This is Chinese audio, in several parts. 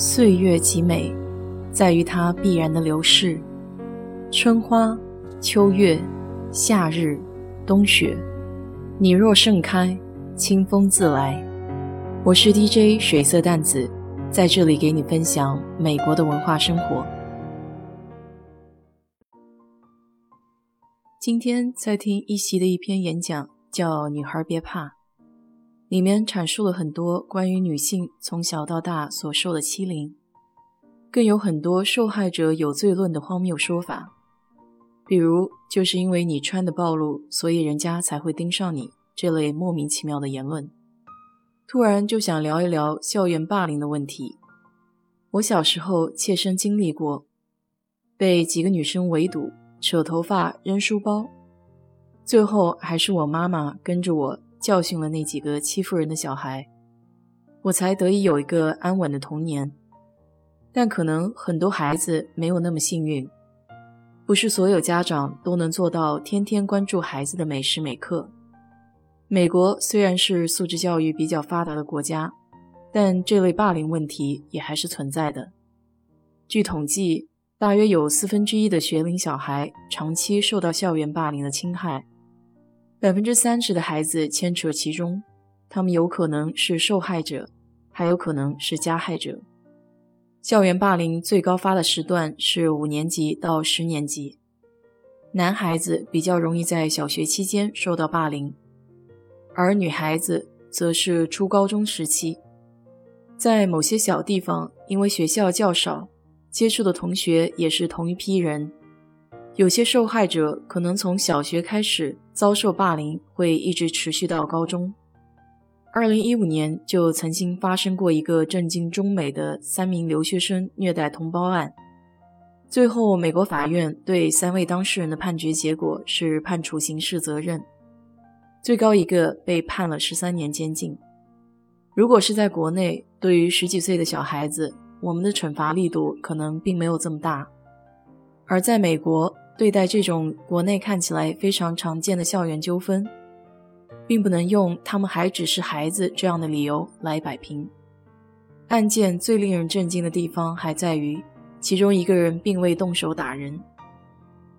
岁月极美，在于它必然的流逝。春花、秋月、夏日、冬雪，你若盛开，清风自来。我是 DJ 水色淡子，在这里给你分享美国的文化生活。今天在听一席的一篇演讲，叫《女孩别怕》。里面阐述了很多关于女性从小到大所受的欺凌，更有很多受害者有罪论的荒谬说法，比如就是因为你穿的暴露，所以人家才会盯上你这类莫名其妙的言论。突然就想聊一聊校园霸凌的问题。我小时候切身经历过，被几个女生围堵、扯头发、扔书包，最后还是我妈妈跟着我。教训了那几个欺负人的小孩，我才得以有一个安稳的童年。但可能很多孩子没有那么幸运，不是所有家长都能做到天天关注孩子的每时每刻。美国虽然是素质教育比较发达的国家，但这类霸凌问题也还是存在的。据统计，大约有四分之一的学龄小孩长期受到校园霸凌的侵害。百分之三十的孩子牵扯其中，他们有可能是受害者，还有可能是加害者。校园霸凌最高发的时段是五年级到十年级，男孩子比较容易在小学期间受到霸凌，而女孩子则是初高中时期。在某些小地方，因为学校较少，接触的同学也是同一批人。有些受害者可能从小学开始遭受霸凌，会一直持续到高中。二零一五年就曾经发生过一个震惊中美的三名留学生虐待同胞案，最后美国法院对三位当事人的判决结果是判处刑事责任，最高一个被判了十三年监禁。如果是在国内，对于十几岁的小孩子，我们的惩罚力度可能并没有这么大，而在美国。对待这种国内看起来非常常见的校园纠纷，并不能用他们还只是孩子这样的理由来摆平。案件最令人震惊的地方还在于，其中一个人并未动手打人，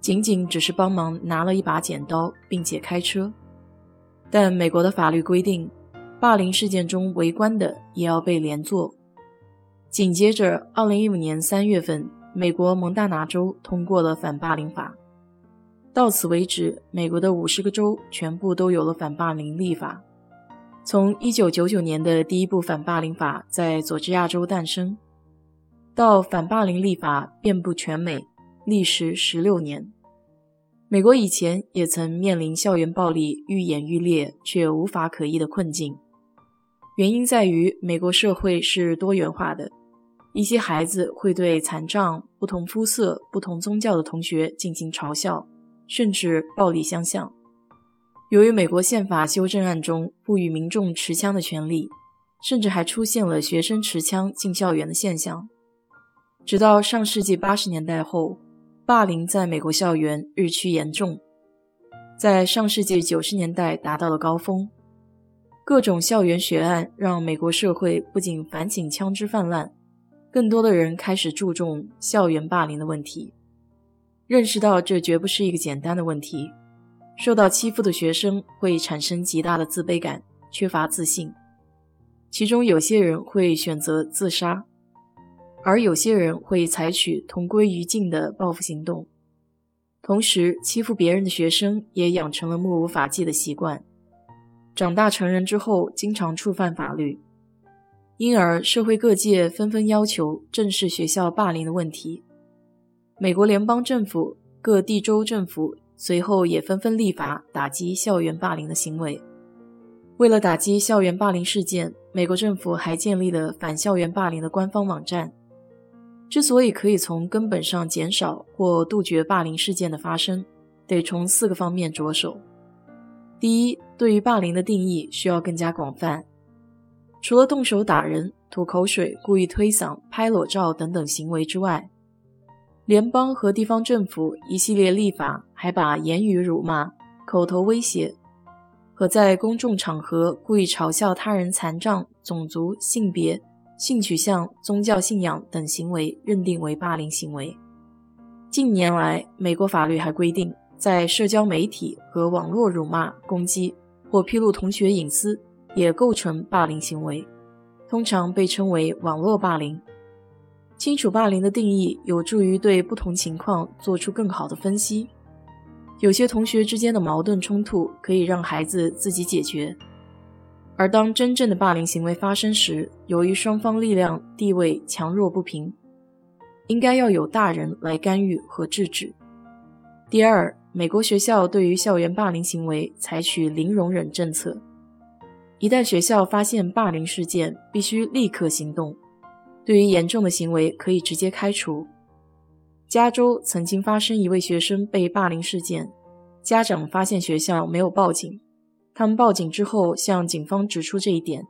仅仅只是帮忙拿了一把剪刀，并且开车。但美国的法律规定，霸凌事件中围观的也要被连坐。紧接着，二零一五年三月份。美国蒙大拿州通过了反霸凌法，到此为止，美国的五十个州全部都有了反霸凌立法。从一九九九年的第一部反霸凌法在佐治亚州诞生，到反霸凌立法遍布全美，历时十六年。美国以前也曾面临校园暴力愈演愈烈却无法可依的困境，原因在于美国社会是多元化的。一些孩子会对残障、不同肤色、不同宗教的同学进行嘲笑，甚至暴力相向。由于美国宪法修正案中赋予民众持枪的权利，甚至还出现了学生持枪进校园的现象。直到上世纪八十年代后，霸凌在美国校园日趋严重，在上世纪九十年代达到了高峰。各种校园血案让美国社会不仅反警枪支泛滥。更多的人开始注重校园霸凌的问题，认识到这绝不是一个简单的问题。受到欺负的学生会产生极大的自卑感，缺乏自信。其中有些人会选择自杀，而有些人会采取同归于尽的报复行动。同时，欺负别人的学生也养成了目无法纪的习惯，长大成人之后经常触犯法律。因而，社会各界纷纷要求正视学校霸凌的问题。美国联邦政府、各地州政府随后也纷纷立法打击校园霸凌的行为。为了打击校园霸凌事件，美国政府还建立了反校园霸凌的官方网站。之所以可以从根本上减少或杜绝霸凌事件的发生，得从四个方面着手。第一，对于霸凌的定义需要更加广泛。除了动手打人、吐口水、故意推搡、拍裸照等等行为之外，联邦和地方政府一系列立法还把言语辱骂、口头威胁和在公众场合故意嘲笑他人残障、种族、性别、性取向、宗教信仰等行为认定为霸凌行为。近年来，美国法律还规定，在社交媒体和网络辱骂、攻击或披露同学隐私也构成霸凌行为，通常被称为网络霸凌。清楚霸凌的定义，有助于对不同情况做出更好的分析。有些同学之间的矛盾冲突可以让孩子自己解决。而当真正的霸凌行为发生时，由于双方力量地位强弱不平，应该要有大人来干预和制止。第二，美国学校对于校园霸凌行为采取零容忍政策，一旦学校发现霸凌事件，必须立刻行动，对于严重的行为可以直接开除。加州曾经发生一位学生被霸凌事件，家长发现学校没有报警。他们报警之后，向警方指出这一点，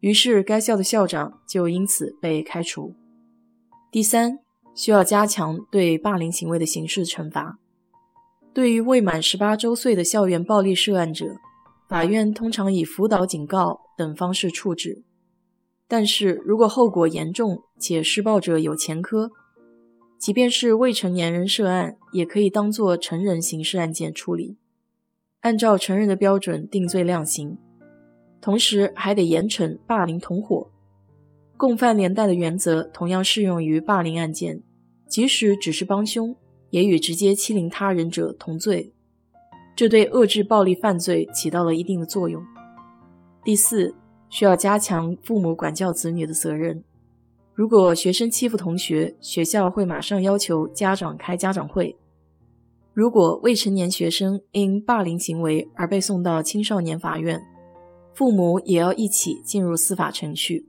于是该校的校长就因此被开除。第三，需要加强对霸凌行为的刑事惩罚。对于未满十八周岁的校园暴力涉案者，法院通常以辅导、警告等方式处置。但是如果后果严重且施暴者有前科，即便是未成年人涉案，也可以当作成人刑事案件处理。按照成人的标准定罪量刑，同时还得严惩霸凌同伙，共犯连带的原则同样适用于霸凌案件，即使只是帮凶，也与直接欺凌他人者同罪，这对遏制暴力犯罪起到了一定的作用。第四，需要加强父母管教子女的责任。如果学生欺负同学，学校会马上要求家长开家长会。如果未成年学生因霸凌行为而被送到青少年法院，父母也要一起进入司法程序。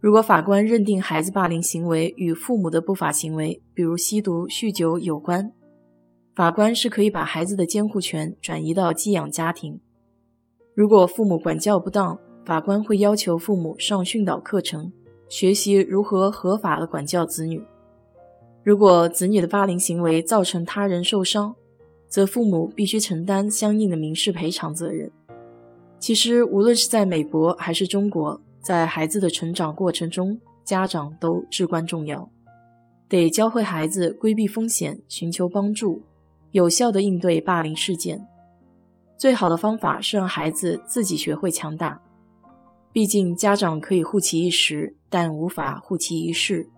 如果法官认定孩子霸凌行为与父母的不法行为，比如吸毒、酗酒有关，法官是可以把孩子的监护权转移到寄养家庭。如果父母管教不当，法官会要求父母上训导课程，学习如何合法的管教子女。如果子女的霸凌行为造成他人受伤，则父母必须承担相应的民事赔偿责任。其实，无论是在美国还是中国，在孩子的成长过程中，家长都至关重要，得教会孩子规避风险、寻求帮助，有效的应对霸凌事件。最好的方法是让孩子自己学会强大。毕竟，家长可以护其一时，但无法护其一世。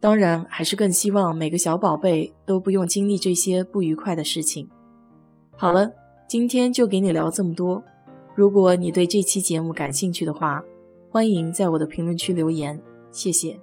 当然，还是更希望每个小宝贝都不用经历这些不愉快的事情。好了，今天就给你聊这么多。如果你对这期节目感兴趣的话，欢迎在我的评论区留言，谢谢。